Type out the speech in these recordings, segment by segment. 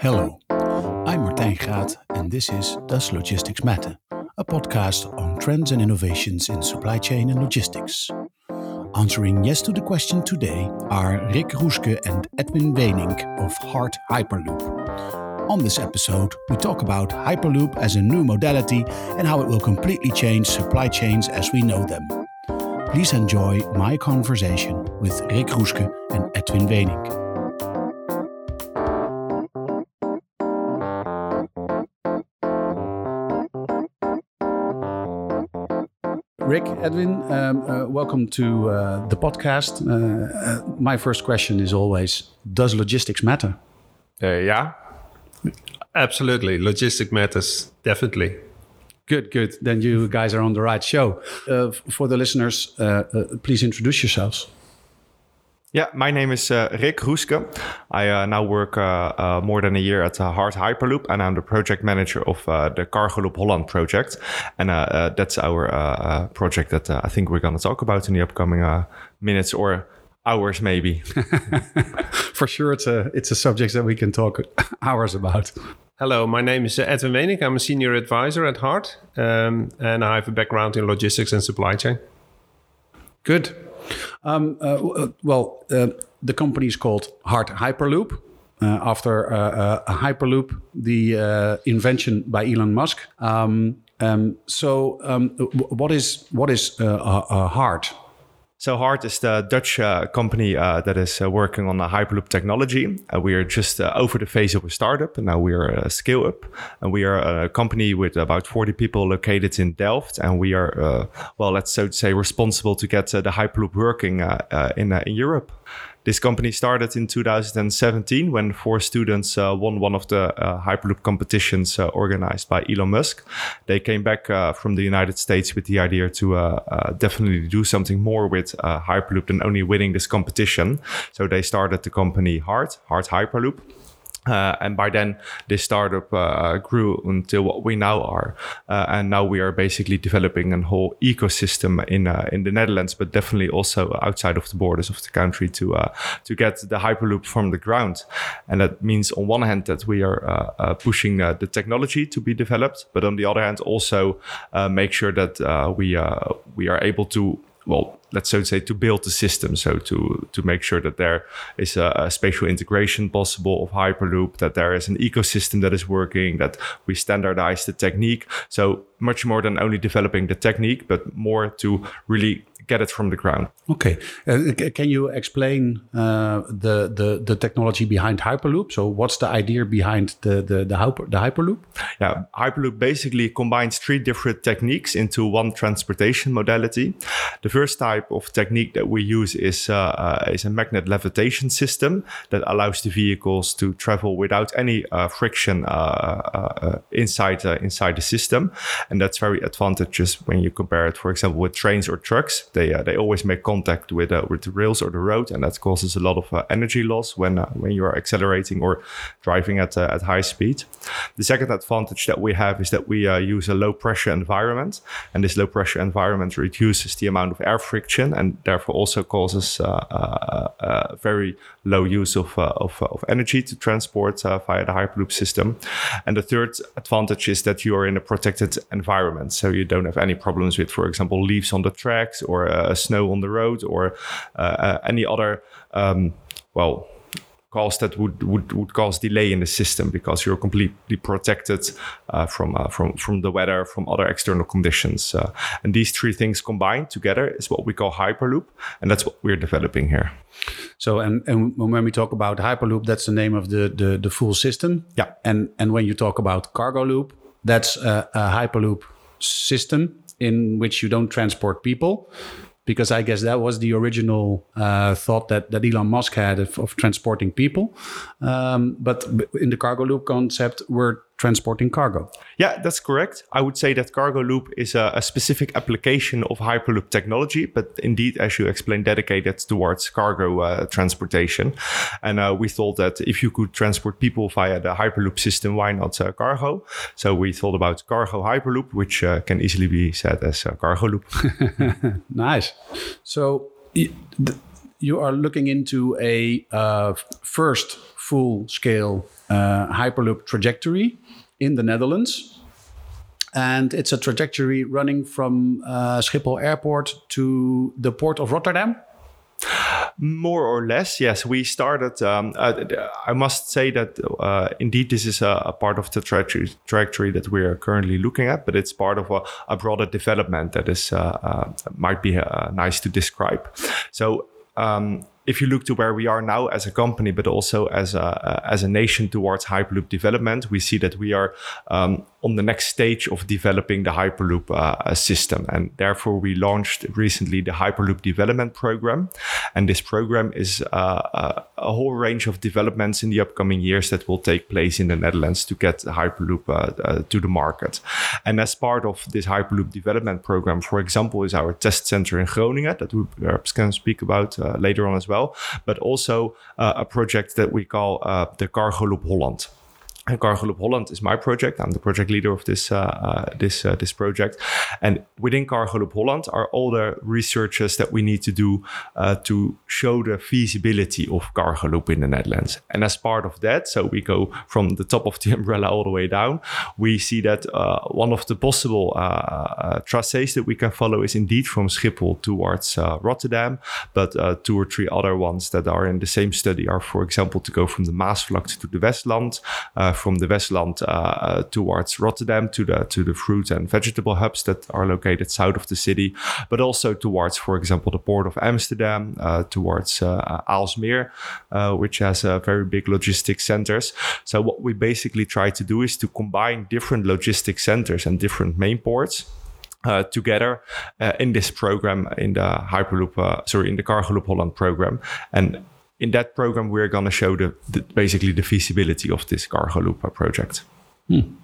Hello, I'm Martijn Graat, and this is Does Logistics Matter, a podcast on trends and innovations in supply chain and logistics. Answering yes to the question today are Rik Roeske and Edwin Wenink of Hardt Hyperloop. On this episode, we talk about Hyperloop as a new modality and how it will completely change supply chains as we know them. Please enjoy my conversation with Rik Roeske and Edwin Wenink. Rik, Edwin, um, uh, welcome to uh, the podcast. Uh, uh my first question is always Does logistics matter? Uh, yeah, absolutely. Logistics matters, definitely. Good, good. Then you guys are on the right show. Uh, for the listeners, please introduce yourselves. Yeah, my name is uh, Rik Roeske. I uh, now work uh, uh more than a year at uh, Hardt Hyperloop, and I'm the project manager of uh, the Cargoloop Holland project. And that's our project that I think we're going to talk about in the upcoming minutes or hours, maybe. For sure, it's a it's a subject that we can talk hours about. Hello, my name is Edwin Wenink. I'm a senior advisor at Hardt, um, and I have a background in logistics and supply chain. Good. Um, uh, uh, well, uh, the company is called Hardt Hyperloop. Uh, after uh, a Hyperloop, the invention by Elon Musk. Um, um, so, um, what is what is Hardt? So Hardt is the Dutch uh, company uh, that is uh, working on the Hyperloop technology. Uh, we are just uh, over the phase of a startup, and now we are a scale up. And we are a company with about 40 people located in Delft, and we are, uh, well, let's so to say, responsible to get the Hyperloop working in in Europe. This company started in 2017 when four students uh, won one of the uh, Hyperloop competitions uh, organized by Elon Musk. They came back uh, from the United States with the idea to uh, definitely do something more with Hyperloop than only winning this competition. So they started the company Hardt, Hardt Hyperloop. Uh, and by then, this startup uh, grew until what we now are, uh, and now we are basically developing a whole ecosystem in uh, in the Netherlands, but definitely also outside of the borders of the country to uh, to get the Hyperloop from the ground. And that means, on one hand, that we are uh, pushing the technology to be developed, but on the other hand, also make sure that we we are able to well, let's so say to build the system. So to to make sure that there is a, a, spatial integration possible of Hyperloop, that there is an ecosystem that is working, that we standardize the technique. So much more than only developing the technique, but more to really get it from the ground. Okay, uh, can you explain uh, the, the the technology behind Hyperloop? So, what's the idea behind the the the, hyper, the Hyperloop? Yeah, Hyperloop basically combines three different techniques into one transportation modality. The first type of technique that we use is uh, uh is a magnet levitation system that allows the vehicles to travel without any uh, friction uh, inside inside the system, and that's very advantageous when you compare it, for example, with trains or trucks they uh, they always make contact with uh, with the rails or the road, and that causes a lot of uh, energy loss when uh, when you are accelerating or driving at uh, at high speed. The second advantage that we have is that we uh, use a low pressure environment, and this low pressure environment reduces the amount of air friction, and therefore also causes very low use of of, of, energy to transport via the Hyperloop system. And the third advantage is that you are in a protected environment, so you don't have any problems with, for example, leaves on the tracks or uh, snow on the road or uh, uh, any other um, well cause that would, would would cause delay in the system because you're completely protected uh, from uh, from from the weather from other external conditions. Uh, and these three things combined together is what we call hyperloop and that's what we're developing here. So and and when we talk about hyperloop that's the name of the the, the full system? Yeah. And and when you talk about cargo loop that's a, a hyperloop system in which you don't transport people because I guess that was the original uh, thought that, that Elon Musk had of, of transporting people. Um, but in the cargo loop concept, we're transporting cargo. Yeah, that's correct. I would say that cargo loop is a, a, specific application of Hyperloop technology, but indeed, as you explained, dedicated towards cargo uh, transportation. And uh, we thought that if you could transport people via the Hyperloop system, why not uh, cargo? So we thought about cargo Hyperloop, which uh, can easily be said as a cargo loop. nice. So you are looking into a uh, first full scale uh, Hyperloop trajectory in the Netherlands. And it's a trajectory running from uh, Schiphol Airport to the port of Rotterdam. More or less, yes. We started. Um, uh, I must say that uh, indeed this is a, a, part of the trajectory, trajectory that we are currently looking at, but it's part of a, a broader development that is uh, uh might be uh, nice to describe. So. Um, if you look to where we are now as a company, but also as a, uh, as a nation towards Hyperloop development, we see that we are um, on the next stage of developing the Hyperloop uh, system. And therefore, we launched recently the Hyperloop Development Program. And this program is uh, uh, a whole range of developments in the upcoming years that will take place in the Netherlands to get Hyperloop uh, uh, to the market. And as part of this Hyperloop Development Program, for example, is our test center in Groningen that we perhaps can speak about uh, later on as well, but also a project that we call the Cargo Loop Holland. And Cargoloop Holland is my project. I'm the project leader of this uh, uh, this uh, this project. And within Cargoloop Holland are all the researches that we need to do uh, to show the feasibility of Cargoloop in the Netherlands. And as part of that, so we go from the top of the umbrella all the way down. We see that uh, one of the possible uh, traces that we can follow is indeed from Schiphol towards Rotterdam, but two or three other ones that are in the same study are, for example, to go from the Maasvlakte to the Westland from the Westland uh, uh, towards Rotterdam to the to the fruit and vegetable hubs that are located south of the city, but also towards, for example, the port of Amsterdam, uh, towards Aalsmeer, which has very big logistics centers. So what we basically try to do is to combine different logistics centers and different main ports. Uh, together uh, in this program in the Hyperloop, uh, sorry, in the Cargoloop Holland program. And in that program, we're going to show the, the, basically the feasibility of this Cargoloop project. Hmm.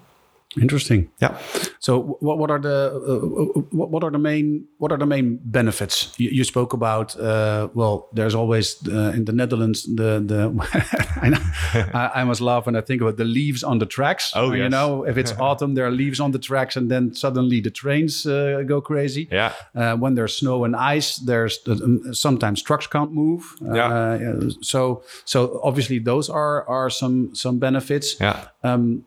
Interesting. Yeah. So, what, what are the uh, what, what, are the main what are the main benefits? You, you spoke about. Uh, well, there's always uh, in the Netherlands the the. I, I, I, must laugh when I think about the leaves on the tracks. Oh, yes. You know, if it's autumn, there are leaves on the tracks, and then suddenly the trains uh, go crazy. Yeah. Uh, when there's snow and ice, there's um, sometimes trucks can't move. Yeah. so so obviously those are are some some benefits. Yeah. Um,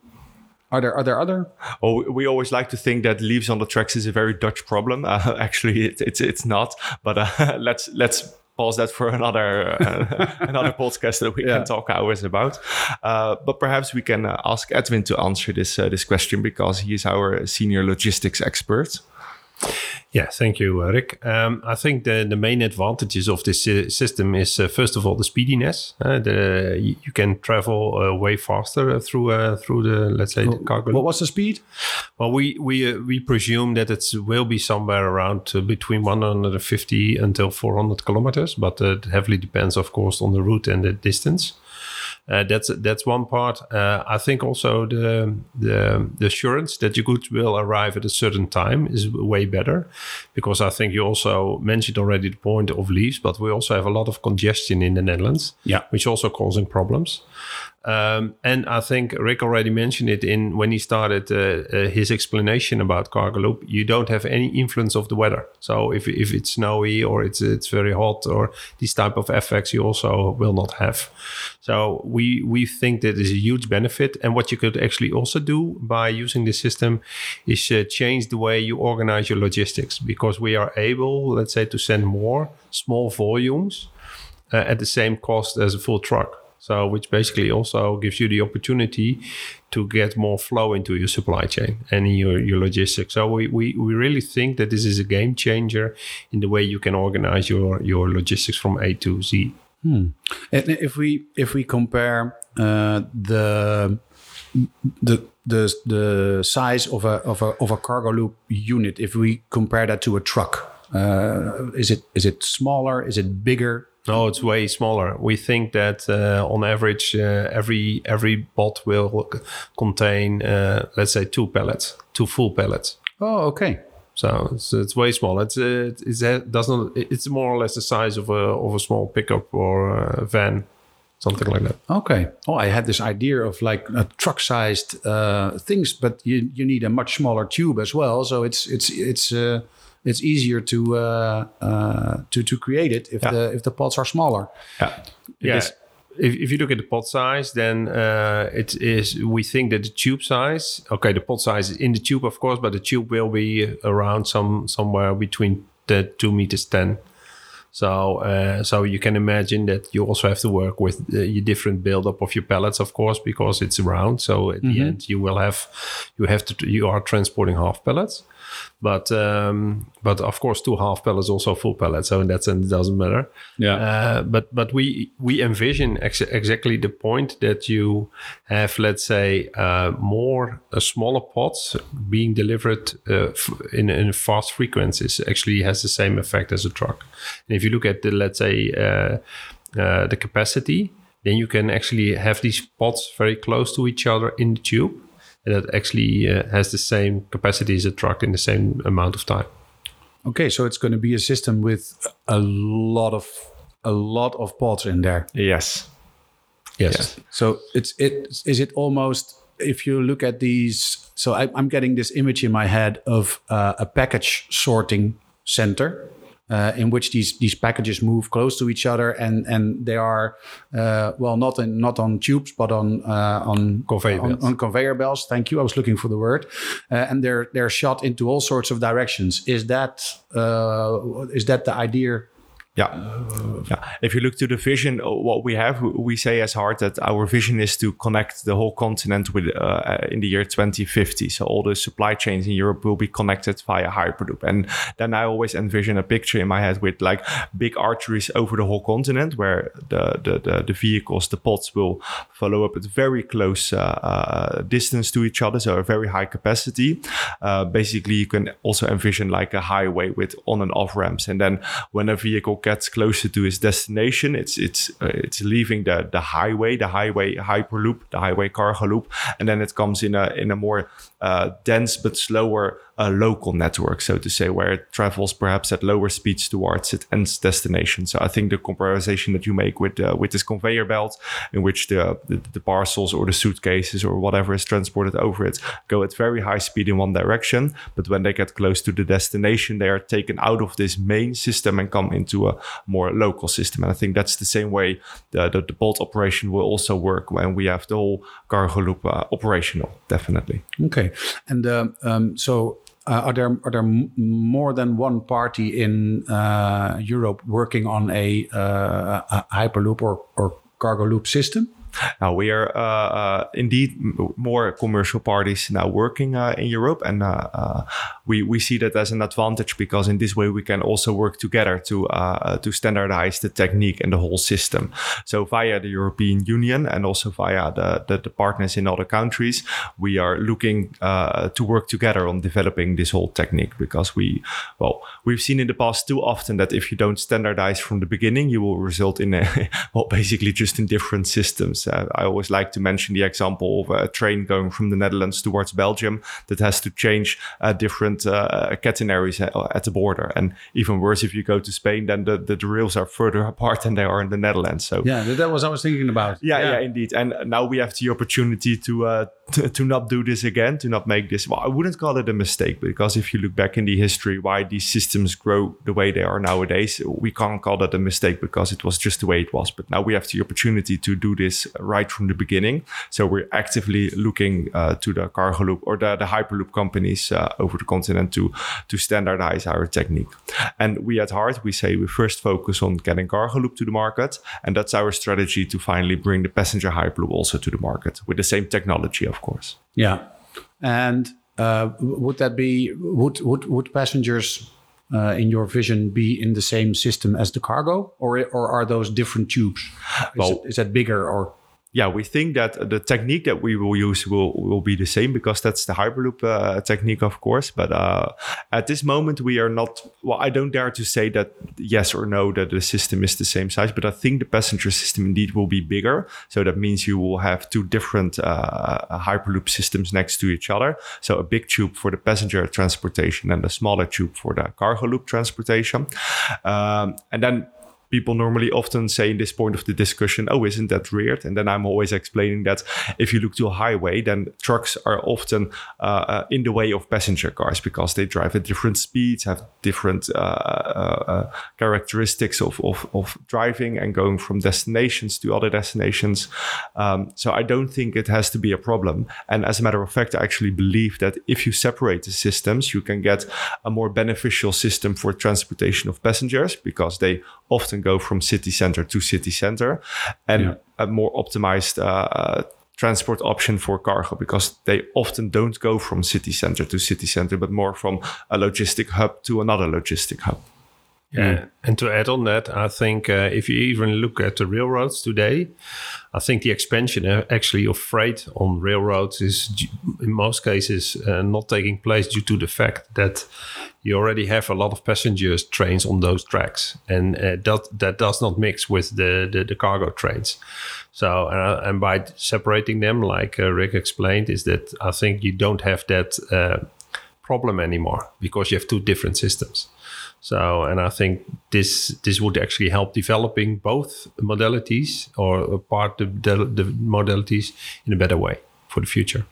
are there are there other? Oh, we always like to think that leaves on the tracks is a very Dutch problem. Uh, actually, it, it's it's not. But uh, let's let's pause that for another uh, another podcast that we yeah. can talk hours about. Uh, but perhaps we can uh, ask Edwin to answer this uh, this question because he is our senior logistics expert. Yeah, thank you, uh, Rik. Um, I think the, the main advantages of this uh, system is uh, first of all the speediness. Uh, the, you can travel uh, way faster uh, through through the let's say the cargo. What was the speed? Well, we we we presume that it will be somewhere around between 150 until 400 kilometers, but it heavily depends, of course, on the route and the distance. Uh, that's that's one part. Uh, I think also the, the, the assurance that your goods will arrive at a certain time is way better, because I think you also mentioned already the point of leaves, but we also have a lot of congestion in the Netherlands, yeah, which also causing problems. Um, and I think Rik already mentioned it in when he started uh, uh, his explanation about cargo loop. You don't have any influence of the weather. So if, if it's snowy or it's it's very hot or these type of effects, you also will not have. So we we think that is a huge benefit. And what you could actually also do by using this system is uh, change the way you organize your logistics because we are able, let's say, to send more small volumes uh, at the same cost as a full truck. So, which basically also gives you the opportunity to get more flow into your supply chain and your, your logistics. So, we, we, we really think that this is a game changer in the way you can organize your, your logistics from A to Z. Hmm. And if we if we compare uh, the the the the size of a of a of a Cargoloop unit, if we compare that to a truck, uh, is it is it smaller? Is it bigger? No, it's way smaller. We think that uh, on average, uh, every every pod will contain, uh, let's say, two pallets, two full pallets. Oh, okay. So it's, it's way smaller. It's uh, it's it doesn't it's more or less the size of a of a small pickup or a van, something like that. Okay. Oh, I had this idea of like a truck-sized uh, things, but you you need a much smaller tube as well. So it's it's it's uh, it's easier to uh, uh, to to create it if yeah. the if the pods are smaller. Yeah, yeah. if, if you look at the pod size, then uh, it is we think that the tube size. Okay, the pod size is in the tube, of course, but the tube will be around some somewhere between the two meters ten. So, uh, so you can imagine that you also have to work with uh, your different buildup of your pallets, of course, because it's round. So at mm-hmm. the end, you will have you have to you are transporting half pallets. But um, but of course, two half pallets also full pallets. So in that sense, it doesn't matter. Yeah. Uh, but but we we envision ex- exactly the point that you have, let's say, uh, more uh, smaller pods being delivered uh, f- in in fast frequencies. Actually, has the same effect as a truck. And if you look at the let's say uh, uh, the capacity, then you can actually have these pods very close to each other in the tube that actually uh, has the same capacity as a truck in the same amount of time. Okay, so it's going to be a system with a lot of a lot of pods in there. Yes. Yes. yes. So it's it is it almost if you look at these. So I, am getting this image in my head of uh, a package sorting center uh, in which these these packages move close to each other and and they are uh, well not in not on tubes but on uh, on conveyor on, belts. on, conveyor belts. Thank you. I was looking for the word, uh, and they're they're shot into all sorts of directions. Is that uh, is that the idea? Yeah. yeah. If you look to the vision, uh, what we have, we say as Hardt that our vision is to connect the whole continent with uh, uh, in the year 2050. So all the supply chains in Europe will be connected via Hyperloop. And then I always envision a picture in my head with like big arteries over the whole continent where the, the, the, the vehicles, the pods will follow up at very close uh, uh, distance to each other. So a very high capacity. Uh, basically, you can also envision like a highway with on and off ramps. And then when a vehicle gets closer to its destination, it's it's uh, it's leaving the the highway, the highway hyperloop, the highway cargo loop, and then it comes in a in a more uh, dense but slower uh, local network, so to say, where it travels perhaps at lower speeds towards its end destination. So I think the comparison that you make with uh, with this conveyor belt, in which the, the, the parcels or the suitcases or whatever is transported over it go at very high speed in one direction, but when they get close to the destination, they are taken out of this main system and come into a more local system. And I think that's the same way the the, the bolt operation will also work when we have the whole cargo loop uh, operational. Definitely. Okay. And um, um, so uh, are there are there more than one party in uh, Europe working on a, uh, a hyperloop or, or cargo loop system? Now we are uh, uh, indeed more commercial parties now working uh, in Europe, and uh, uh, we we see that as an advantage because in this way we can also work together to uh, to standardize the technique and the whole system. So via the European Union and also via the the, the partners in other countries, we are looking to work together on developing this whole technique because we well we've seen in the past too often that if you don't standardize from the beginning, you will result in a well basically just in different systems. Uh, I always like to mention the example of a train going from the Netherlands towards Belgium that has to change uh, different uh, catenaries at the border. And even worse, if you go to Spain, then the, the rails are further apart than they are in the Netherlands. So yeah, that was I was thinking about. Yeah, yeah, yeah indeed. And now we have the opportunity to, uh, to, to not do this again, to not make this. Well, I wouldn't call it a mistake because if you look back in the history why these systems grow the way they are nowadays, we can't call that a mistake because it was just the way it was. But now we have the opportunity to do this right from the beginning. So we're actively looking uh, to the cargo loop or the, the hyperloop companies uh, over the continent to to standardize our technique. And we at Hardt we say we first focus on getting cargo loop to the market, and that's our strategy to finally bring the passenger hyperloop also to the market with the same technology, of course. Yeah, and uh, would that be would would would passengers uh, in your vision be in the same system as the cargo, or or are those different tubes? Is, well, it, is that bigger or yeah, we think that the technique that we will use will, will be the same because that's the Hyperloop uh, technique, of course. But uh, at this moment, we are not, well, I don't dare to say that yes or no, that the system is the same size, but I think the passenger system indeed will be bigger. So that means you will have two different uh, Hyperloop systems next to each other. So a big tube for the passenger transportation and a smaller tube for the cargo loop transportation. Um, and then people normally often say in this point of the discussion, oh, isn't that weird? And then I'm always explaining that if you look to a highway, then trucks are often uh, uh, in the way of passenger cars because they drive at different speeds, have different uh, uh, uh, characteristics of, of, of, driving and going from destinations to other destinations. Um, so I don't think it has to be a problem. And as a matter of fact, I actually believe that if you separate the systems, you can get a more beneficial system for transportation of passengers because they often go from city center to city center and yeah. a more optimized uh, transport option for cargo because they often don't go from city center to city center, but more from a logistic hub to another logistic hub. Yeah, mm. and to add on that, I think uh, if you even look at the railroads today, I think the expansion uh, actually of freight on railroads is in most cases uh, not taking place due to the fact that you already have a lot of passengers trains on those tracks, and uh, that that does not mix with the the, the cargo trains. So uh, and by separating them, like uh, Rik explained, is that I think you don't have that problem anymore because you have two different systems. So, and I think this this would actually help developing both modalities or part of the, the modalities in a better way for the future.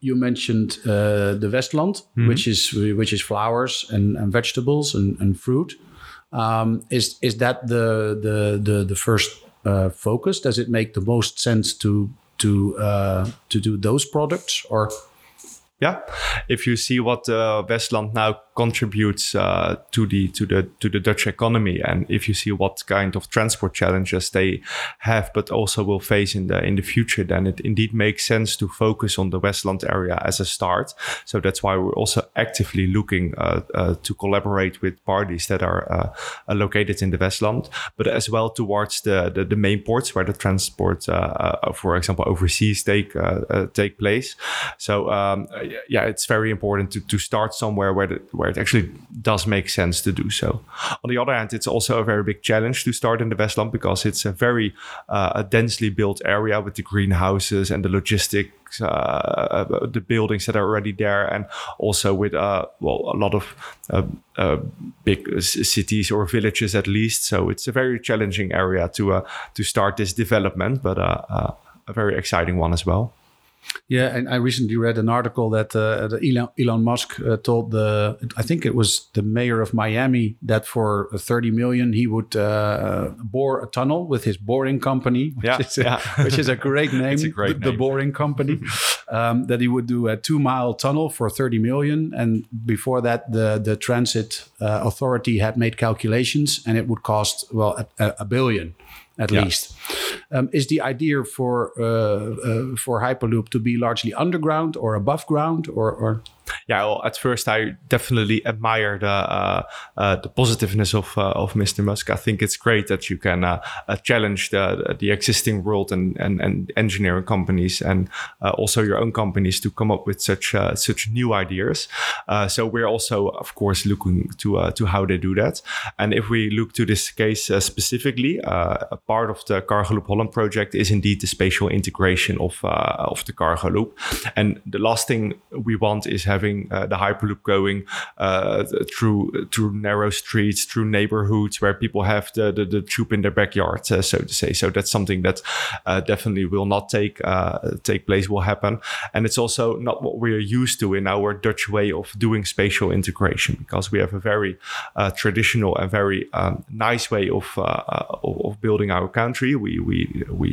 You mentioned uh, the Westland, mm -hmm. which is which is flowers and, and vegetables and, and fruit. Um, is is that the the the, the first uh, focus? Does it make the most sense to to uh, to do those products or? Yeah, if you see what uh, Westland now contributes uh, to the to the to the Dutch economy. And if you see what kind of transport challenges they have, but also will face in the in the future, then it indeed makes sense to focus on the Westland area as a start. So that's why we're also actively looking uh, uh, to collaborate with parties that are uh, located in the Westland, but as well towards the the, the main ports where the transport, uh, uh, for example, overseas take take place. So um, yeah, it's very important to to start somewhere where the where it actually does make sense to do so. On the other hand, it's also a very big challenge to start in the Westland because it's a very uh, a densely built area with the greenhouses and the logistics, uh, uh, the buildings that are already there, and also with uh, well a lot of uh, uh, big cities or villages at least. So it's a very challenging area to to start this development, but a very exciting one as well. Yeah, and I recently read an article that uh, Elon, Elon, Musk uh, told the, I think it was the mayor of Miami, that for 30 million he would uh, bore a tunnel with his boring company, which, yeah, is, a, yeah. which is a great name, a great the, name. the, boring company. um, that he would do a two mile tunnel for 30 million, and before that, the the transit uh, authority had made calculations, and it would cost well a, a billion at yeah. least. Um, is the idea for uh, uh, for Hyperloop to be largely underground or above ground, or, or yeah, well, at first I definitely admire the uh, uh, the positiveness of uh, of Mr. Musk. I think it's great that you can uh, uh, challenge the the existing world and and, and engineering companies and uh, also your own companies to come up with such such new ideas. so we're also, of course, looking to to how they do that. And if we look to this case specifically, a part of the Cargo Loop Holland project is indeed the spatial integration of of the cargo loop. And the last thing we want is having having uh, the Hyperloop going uh, through through narrow streets, through neighborhoods where people have the the, the tube in their backyard, uh, so to say. So that's something that uh, definitely will not take uh, take place, will happen, and it's also not what we are used to in our Dutch way of doing spatial integration because we have a very traditional and very um, nice way of, of building our country. We we we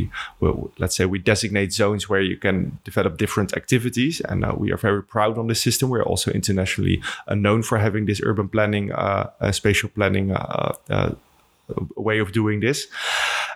let's say we designate zones where you can develop different activities, and we are very proud on this system. We're also internationally uh, known for having this urban planning, uh, spatial planning uh, way of doing this.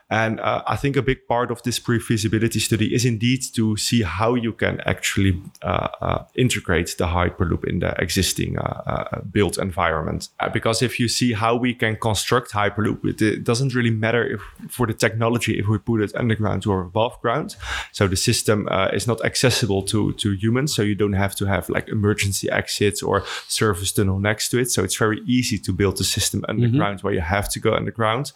And uh, I think a big part of this pre-feasibility study is indeed to see how you can actually uh, uh, integrate the Hyperloop in the existing uh, uh, built environment. Uh, because if you see how we can construct Hyperloop, it, it, doesn't really matter if for the technology if we put it underground or above ground. So the system is not accessible to to humans, so you don't have to have like emergency exits or service tunnel next to it. So it's very easy to build the system mm-hmm. underground mm-hmm. where you have to go underground.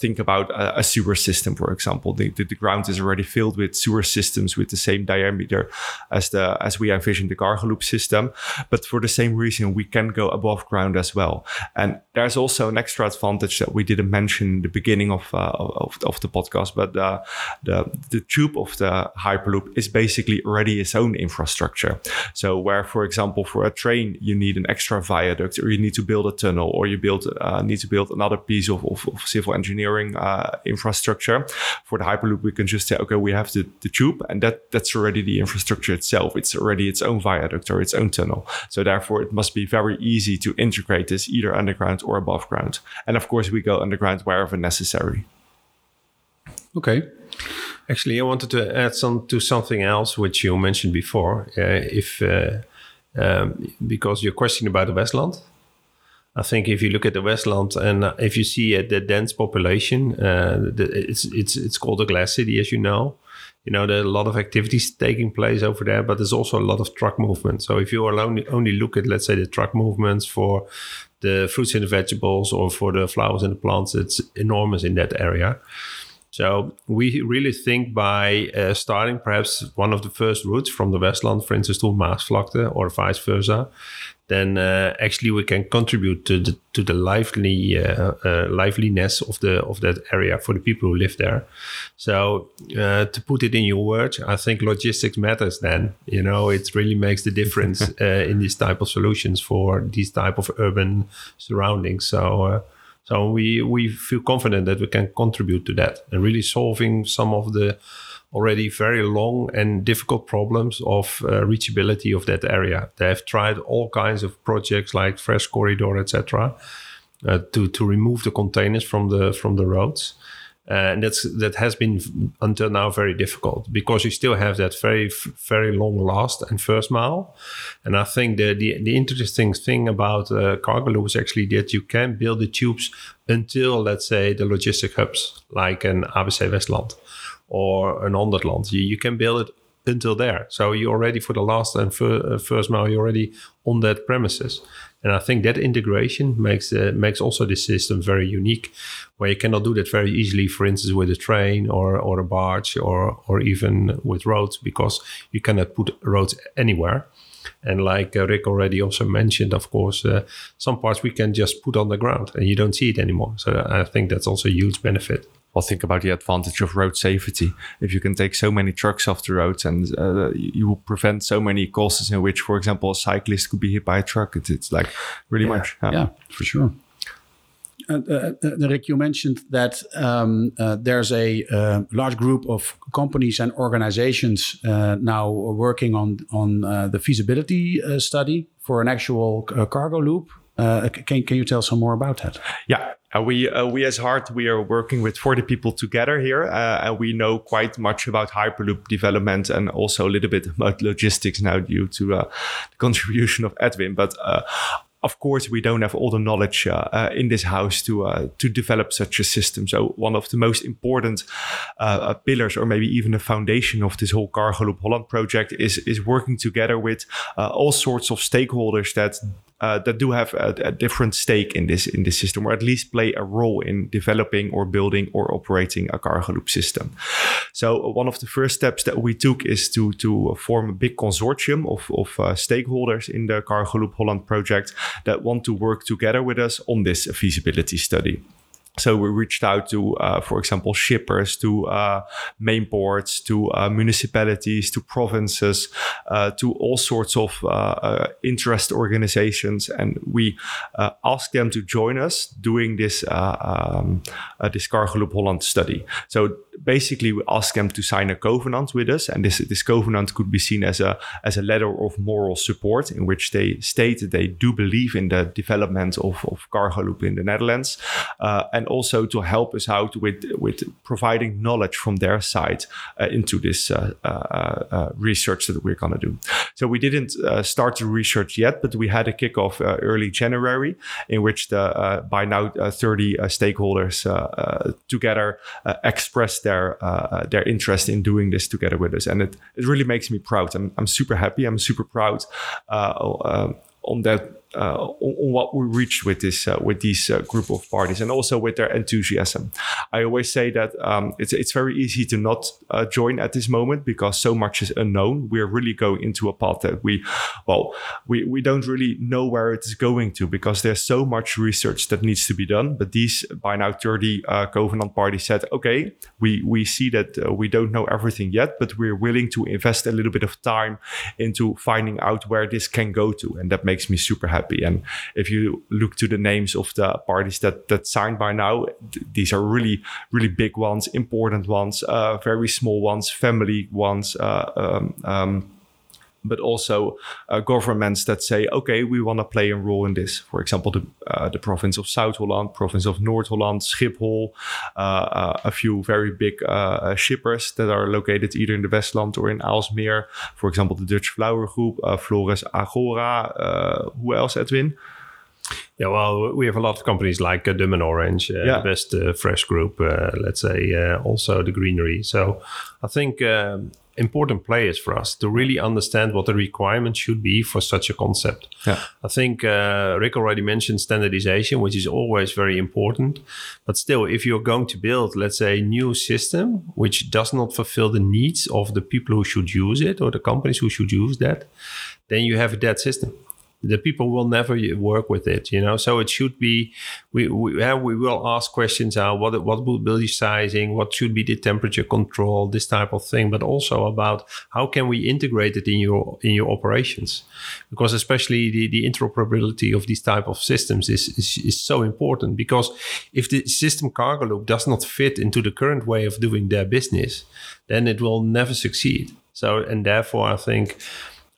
think about a sewer system, for example. The, the, the, ground is already filled with sewer systems with the same diameter as the as we envision the cargo loop system. But for the same reason, we can go above ground as well. And there's also an extra advantage that we didn't mention in the beginning of uh, of, of, the podcast, but uh, the the tube of the hyperloop is basically already its own infrastructure. So where, for example, for a train you need an extra viaduct, or you need to build a tunnel, or you build uh, need to build another piece of, of, of civil engineering uh, infrastructure. For the hyperloop, we can just say, okay, we have the, the tube, and that that's already the infrastructure itself. It's already its own viaduct or its own tunnel. So therefore, it must be very easy to integrate this either underground or above ground. And of course, we go underground wherever necessary. Okay. Actually, I wanted to add some to something else which you mentioned before. Uh, if uh, um, because your question about the Westland, I think if you look at the Westland and if you see uh, the dense population, uh, it's it's it's called a glass city, as you know. You know, there are a lot of activities taking place over there, but there's also a lot of truck movement. So if you only only look at, let's say, the truck movements for the fruits and the vegetables or for the flowers and the plants, it's enormous in that area. So we really think by uh, starting perhaps one of the first routes from the Westland, for instance, to Maasvlakte or vice versa, then uh, actually we can contribute to the to the lively uh, uh, liveliness of the of that area for the people who live there. So uh, to put it in your words, I think logistics matters. Then you know it really makes the difference uh, in these type of solutions for these type of urban surroundings. So uh, so we we feel confident that we can contribute to that and really solving some of the already very long and difficult problems of uh, reachability of that area. They have tried all kinds of projects like fresh corridor, etc., uh, to to remove the containers from the from the roads. Uh, and that's that has been until now very difficult because you still have that very very long last and first mile. And i think the the, the interesting thing about uh, cargo loop is actually that you can build the tubes until let's say the logistic hubs like an abc westland or an Honderdland you, you can build it until there. So you're already for the last and fir- uh, first mile you're already on that premises and I think that integration makes uh, makes also the system very unique, where you cannot do that very easily. For instance, with a train or or a barge or or even with roads, because you cannot put roads anywhere. And like uh, Rik already also mentioned, of course, uh, some parts we can just put on the ground and you don't see it anymore. So I think that's also a huge benefit well, think about the advantage of road safety. If you can take so many trucks off the roads and uh, you will prevent so many causes in which, for example, a cyclist could be hit by a truck, it's, it's like really yeah. much. Yeah, yeah for sure. Uh, uh, uh, Rik, you mentioned that um, uh, there's a uh, large group of companies and organizations uh, now working on on the feasibility study for an actual cargo loop. Can can you tell some more about that? Yeah, uh, we uh, we as Hardt we are working with 40 people together here, uh, and we know quite much about Hyperloop development and also a little bit about logistics now due to uh, the contribution of Edwin. But uh, of course, we don't have all the knowledge uh, in this house to to develop such a system. So one of the most important pillars, or maybe even the foundation of this whole Cargo Loop Holland project, is is working together with all sorts of stakeholders that uh, that do have a, a, different stake in this in this system, or at least play a role in developing or building or operating a cargo loop system. So uh, one of the first steps that we took is to to form a big consortium of of uh, stakeholders in the Cargo Loop Holland project that want to work together with us on this feasibility study. So we reached out to, uh, for example, shippers, to uh, main ports, to uh, municipalities, to provinces, uh, to all sorts of uh, uh, interest organizations, and we asked them to join us doing this um, this Cargo Loop Holland study. So basically we asked them to sign a covenant with us. And this this covenant could be seen as a as a letter of moral support in which they state that they do believe in the development of, of cargo loop in the netherlands. And also to help us out with with providing knowledge from their side uh, into this uh, uh, uh, uh research that we're going to do so we didn't uh, start the research yet but we had a kickoff early january in which the by now 30 stakeholders together expressed their their interest in doing this together with us, and it it really makes me proud. I'm I'm super happy. I'm super proud uh, uh, on that on, on, what we reached with this uh, with these uh, group of parties, and also with their enthusiasm. I always say that um, it's it's very easy to not uh, join at this moment because so much is unknown. We're really going into a path that we, well, we we don't really know where it is going to because there's so much research that needs to be done. But these by now 30 uh, Covenant parties said, okay, we we see that uh, we don't know everything yet, but we're willing to invest a little bit of time into finding out where this can go to, and that makes me super happy. And if you look to the names of the parties that that signed by now, th- these are really really big ones, important ones, uh, very small ones, family ones. Uh, um, um, but also uh, governments that say, okay, we want to play a role in this. For example, the, uh, the province of South Holland, province of North Holland, Schiphol, uh, uh a few very big uh, uh, shippers that are located either in the Westland or in Aalsmeer. For example, the Dutch Flower Group, Flores Agora. who else, Edwin? Yeah, well, we have a lot of companies like uh, and Orange, uh, yeah. the best uh, fresh group, uh, let's say, also the greenery. So I think um, important players for us to really understand what the requirements should be for such a concept. Yeah. I think uh, Rik already mentioned standardization, which is always very important. But still, if you're going to build, let's say, a new system which does not fulfill the needs of the people who should use it or the companies who should use that, then you have a dead system the people will never work with it you know? So it should be we we, we will ask questions uh, what what will be sizing what should be the temperature control this type of thing but also about how can we integrate it in your in your operations? Because especially the, the interoperability of these type of systems is, is is so important because if the system cargo loop does not fit into the current way of doing their business then it will never succeed. So and therefore i think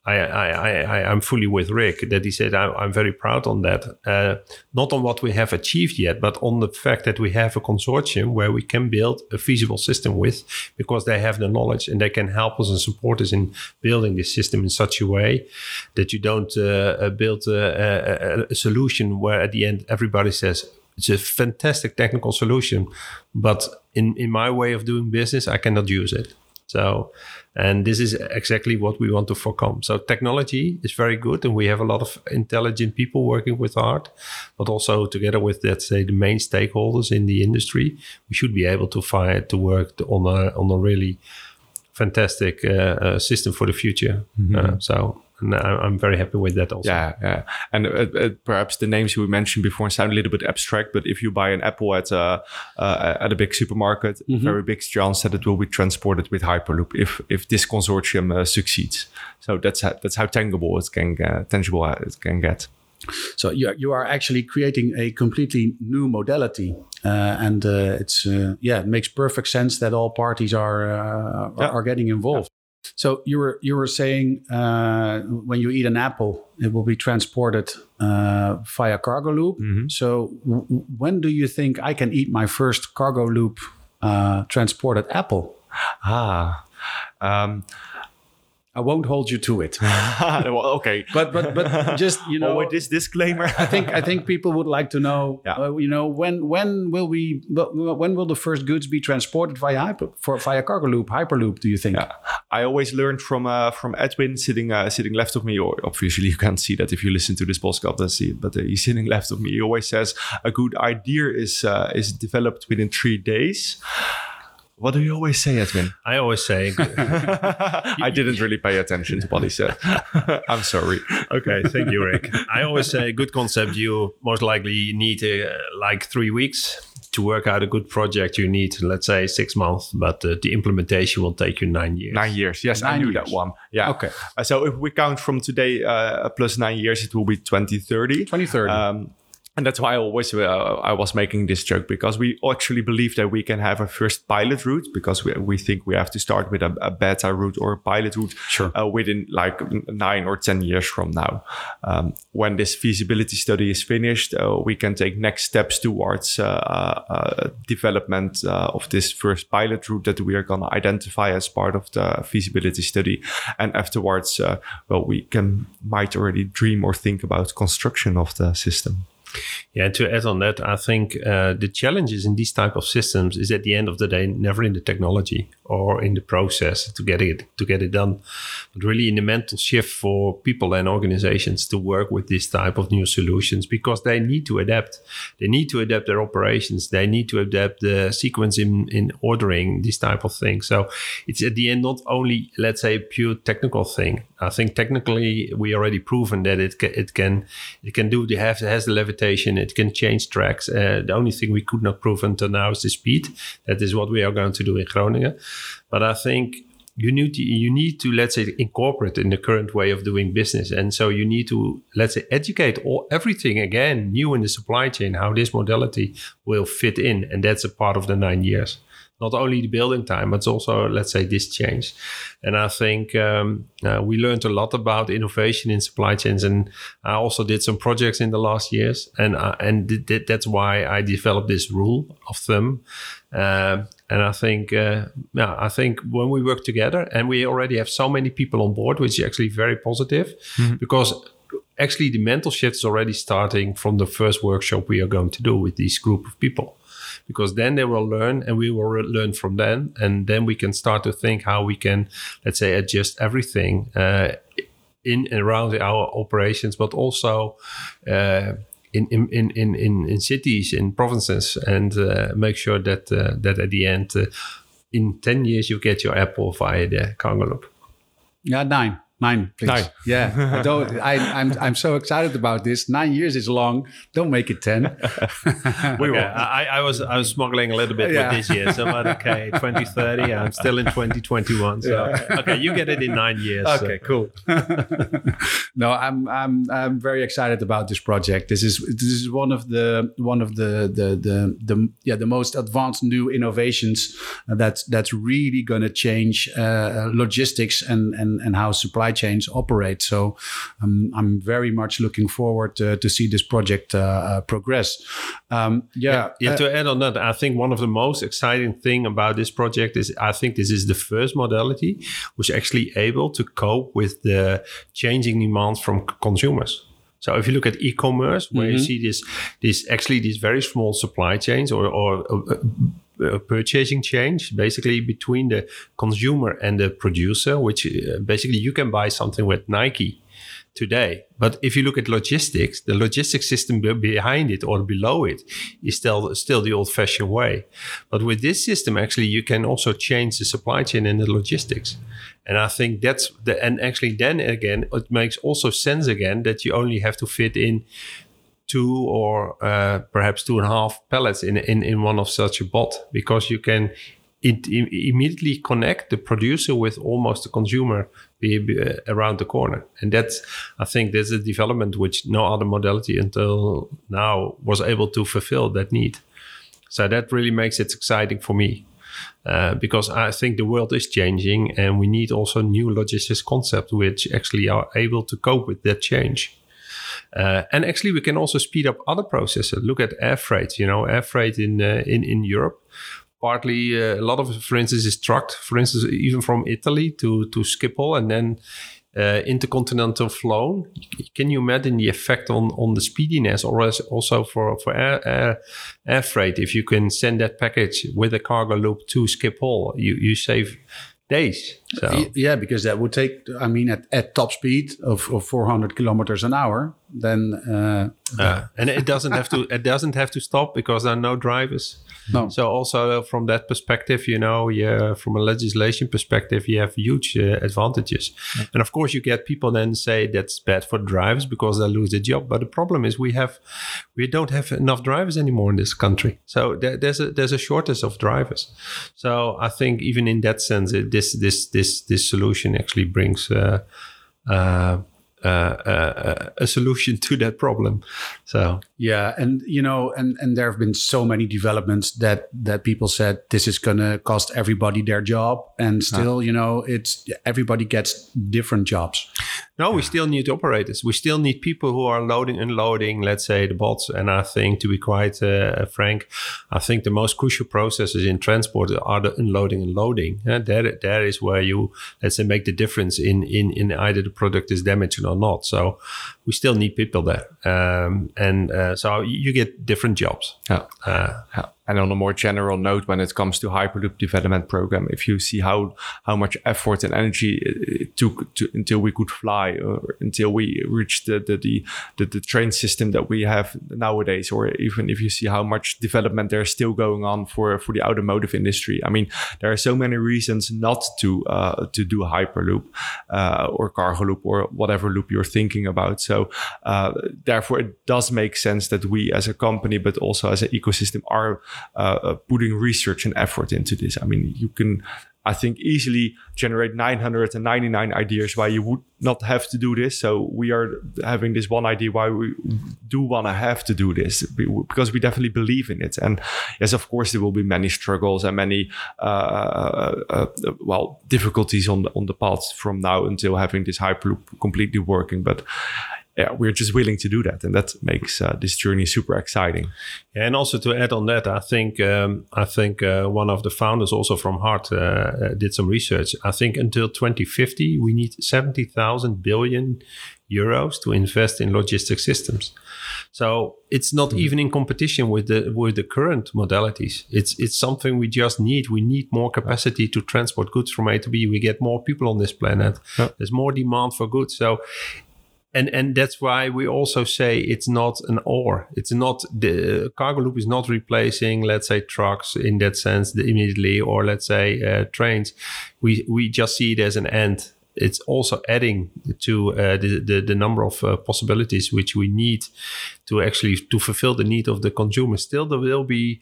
I, I, I, I'm fully with Rik that he said I, am very proud on that. Uh, not on what we have achieved yet, but on the fact that we have a consortium where we can build a feasible system with because they have the knowledge and they can help us and support us in building this system in such a way that you don't uh, uh build a, a, a solution where at the end everybody says, it's a fantastic technical solution, but in, in my way of doing business, I cannot use it. So, and this is exactly what we want to overcome. So, technology is very good, and we have a lot of intelligent people working with Hardt, but also together with, let's say, the main stakeholders in the industry, we should be able to find to work on a on a really fantastic uh, uh, system for the future. Mm-hmm. Uh, so and I'm very happy with that also. Yeah, yeah. And uh, uh, perhaps the names we mentioned before sound a little bit abstract, but if you buy an apple at a uh, at a big supermarket, mm-hmm. very big chance that it will be transported with Hyperloop if if this consortium uh, succeeds. So that's how, that's how tangible it can uh, tangible it can get. So you you are actually creating a completely new modality, uh, and uh, it's uh, yeah, it makes perfect sense that all parties are yeah. are getting involved. So you were you were saying uh, when you eat an apple, it will be transported uh, via cargo loop. Mm-hmm. So w- when do you think I can eat my first cargo loop uh, transported apple? Ah, um, I won't hold you to it. okay, but but but just you know, with this disclaimer, I think I think people would like to know. Yeah. Uh, you know, when when will we when will the first goods be transported via hyper, for via cargo loop, hyperloop? Do you think? Yeah. I always learned from uh, from Edwin sitting uh, sitting left of me. Or obviously you can't see that if you listen to this podcast, don't see it. But uh, he's sitting left of me. He always says a good idea is uh, is developed within three days. What do you always say, Edwin? I always say. I didn't really pay attention to what he said. I'm sorry. Okay, thank you, Rik. I always say, good concept. You most likely need uh, like three weeks to work out a good project. You need, let's say, six months, but uh, the implementation will take you nine years. Nine years. Yes, nine I knew years. that one. Yeah. Okay. Uh, so if we count from today uh, plus nine years, it will be 2030. 2030. Um, and that's why I always uh, I was making this joke because we actually believe that we can have a first pilot route because we, we think we have to start with a, a beta route or a pilot route sure. uh, within like nine or ten years from now. Um, when this feasibility study is finished, uh, we can take next steps towards uh, uh, development uh, of this first pilot route that we are going to identify as part of the feasibility study, and afterwards, well, we can might already dream or think about construction of the system. Yeah, to add on that, I think uh, the challenges in these type of systems is at the end of the day never in the technology or in the process to get it to get it done, but really in the mental shift for people and organizations to work with this type of new solutions because they need to adapt. They need to adapt their operations. They need to adapt the sequence in in ordering these type of things. So it's at the end not only let's say pure technical thing. I think technically we already proven that it can, it can it can do the have has the levitation. It can change tracks. Uh, the only thing we could not prove until now is the speed. That is what we are going to do in Groningen. But I think you need to, you need to let's say incorporate in the current way of doing business and so you need to let's say educate all everything again new in the supply chain how this modality will fit in and that's a part of the nine years not only the building time but also let's say this change. And i think um, uh, we learned a lot about innovation in supply chains and i also did some projects in the last years and and th- th- that's why i developed this rule of thumb. Uh, and I think, uh, yeah, I think when we work together, and we already have so many people on board, which is actually very positive, mm-hmm. because actually the mental shift is already starting from the first workshop we are going to do with this group of people because then they will learn and we will learn from them and then we can start to think how we can let's say adjust everything uh, in and around our operations but also uh, in, in, in, in, in cities, in provinces, and uh, make sure that uh, that at the end, uh, in 10 years, you get your Apple via the cargo loop. Yeah, nine. Nine, please. Nine. Yeah. I don't, I, I'm, I'm so excited about this. Nine years is long. Don't make it 10. we okay. I, I, was I was smuggling a little bit yeah. with this year. So, but okay, 2030. I'm still in 2021. So, yeah. okay, you get it in nine years. Okay, so. cool. no, I'm, I'm, I'm very excited about this project. This is, this is one of the, one of the, the, the, the yeah, the most advanced new innovations that's, that's really going to change uh, logistics and, and, and how supply supply chains operate. So um, I'm very much looking forward to, to see this project uh, uh, progress. Um, yeah, yeah, to add on that, I think one of the most exciting thing about this project is I think this is the first modality which actually able to cope with the changing demands from consumers. So if you look at e-commerce, where mm-hmm. you see this, this actually these very small supply chains or, or uh, purchasing change basically between the consumer and the producer, which uh, basically you can buy something with Nike today. But if you look at logistics, the logistics system behind it or below it is still still the old-fashioned way. But with this system, actually, you can also change the supply chain and the logistics. And I think that's the and actually then again, it makes also sense again that you only have to fit in two or uh, perhaps two and a half pallets in, in, in one of such a pod because you can it, immediately connect the producer with almost the consumer uh, around the corner. And that's, I think, there's a development which no other modality until now was able to fulfill that need. So that really makes it exciting for me. Uh, because I think the world is changing and we need also new logistics concepts which actually are able to cope with that change. Uh, and actually, we can also speed up other processes. Look at air freight. You know, air freight in uh, in in Europe. Partly, uh, a lot of for instance, is trucked. For instance, even from Italy to to Schiphol, and then uh, intercontinental flown. Can you imagine the effect on, on the speediness or also for, for air, air, air freight? If you can send that package with a cargo loop to Schiphol, you, you save days. So. Yeah, because that would take, I mean, at, at top speed of, of 400 kilometers an hour, then. Uh, uh, and it doesn't have to. It doesn't have to stop because there are no drivers. No. So also from that perspective, you know, yeah, from a legislation perspective, you have huge uh, advantages. Yeah. And of course, you get people then say that's bad for drivers because they lose their job. But the problem is we have, we don't have enough drivers anymore in this country. So there, there's a there's a shortage of drivers. So I think even in that sense, it, this this this this solution actually brings. Uh, uh, uh, uh, a solution to that problem. So yeah, and you know, and and there have been so many developments that that people said this is going to cost everybody their job, and still, you know, it's everybody gets different jobs. No, we still need operators. We still need people who are loading, and unloading, let's say the pods. And I think, to be quite uh, frank, I think the most crucial processes in transport are the unloading and loading. And there, there is where you, let's say, make the difference in, in, in either the product is damaged or not. So we still need people there, um, and uh, so you get different jobs. Yeah. Uh, yeah. And on a more general note, when it comes to Hyperloop development program, if you see how how much effort and energy it took to, until we could fly, or until we reached the the, the the, the train system that we have nowadays, or even if you see how much development there's still going on for for the automotive industry, I mean, there are so many reasons not to uh, to do Hyperloop uh, or cargo loop or whatever loop you're thinking about. So uh, therefore, it does make sense that we as a company, but also as an ecosystem, are uh, uh, putting research and effort into this. I mean, you can, I think, easily generate 999 ideas why you would not have to do this. So we are having this one idea why we do want to have to do this because we definitely believe in it. And yes, of course, there will be many struggles and many uh, uh, uh, well difficulties on the on the path from now until having this hyperloop completely working. But yeah, we're just willing to do that, and that makes uh, this journey super exciting. Yeah, and also to add on that, I think um, I think uh, one of the founders also from Hardt uh, uh did some research. I think until 2050, we need 70,000 billion euros to invest in logistic systems. So it's not mm. even in competition with the with the current modalities. It's it's something we just need. We need more capacity to transport goods from A to B. We get more people on this planet. Yeah. There's more demand for goods. So and and that's why we also say it's not an or. It's not the cargo loop is not replacing let's say trucks in that sense immediately or let's say uh, trains. We we just see it as an end it's also adding to uh, the, the, the number of uh, possibilities which we need to actually to fulfill the need of the consumer. Still, there will be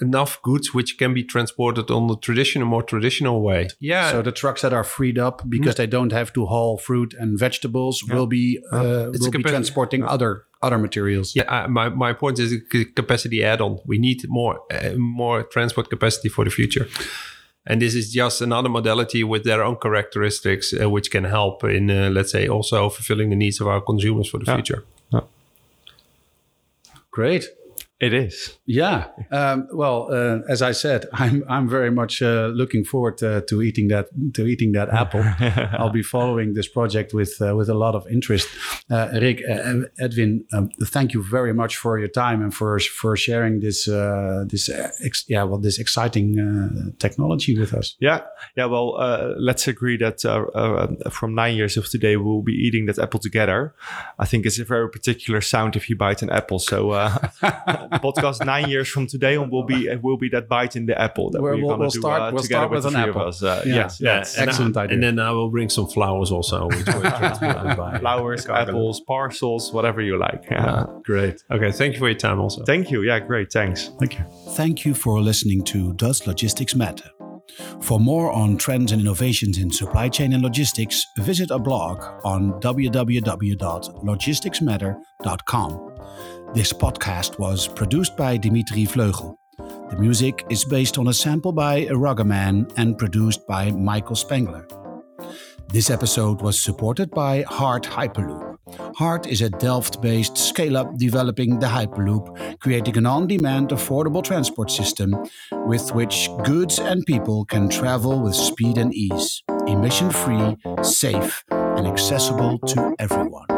enough goods which can be transported on the traditional, more traditional way. Yeah. So the trucks that are freed up because mm. they don't have to haul fruit and vegetables yeah. will be uh, will be transporting other other materials. Yeah, uh, my, my point is capacity add-on. We need more uh, more transport capacity for the future. And this is just another modality with their own characteristics, uh, which can help in, uh, let's say, also fulfilling the needs of our consumers for the yeah. future. Yeah. Great. It is. Yeah. Um, well, uh, as I said, I'm I'm very much uh, looking forward to, to, eating that to eating that apple. I'll be following this project with uh, with a lot of interest. Uh, Rik, uh, Edwin, um, thank you very much for your time and for for sharing this uh, this yeah well this exciting technology with us. Yeah. Yeah. Well, let's agree that from nine years of today we'll be eating that apple together. I think it's a very particular sound if you bite an apple. So. podcast nine years from today on will be will be that bite in the apple that we're, we're going to do start, uh, we'll together with, with an apple. Uh, yeah. Yes, yeah, yes. excellent I, idea. And then I will bring some flowers also, flowers, apples, parcels, whatever you like. Yeah. great. Okay, thank you for your time. Also, thank you. Yeah, great. Thanks. Thank you. Thank you for listening to Does Logistics Matter? For more on trends and innovations in supply chain and logistics, visit our blog on www.logisticsmatter.com. This podcast was produced by Dimitri Vleugel. The music is based on a sample by Ruggerman and produced by Michael Spengler. This episode was supported by Hardt Hyperloop. Hardt is a Delft based scale up developing the Hyperloop, creating an on demand, affordable transport system with which goods and people can travel with speed and ease, emission free, safe, and accessible to everyone.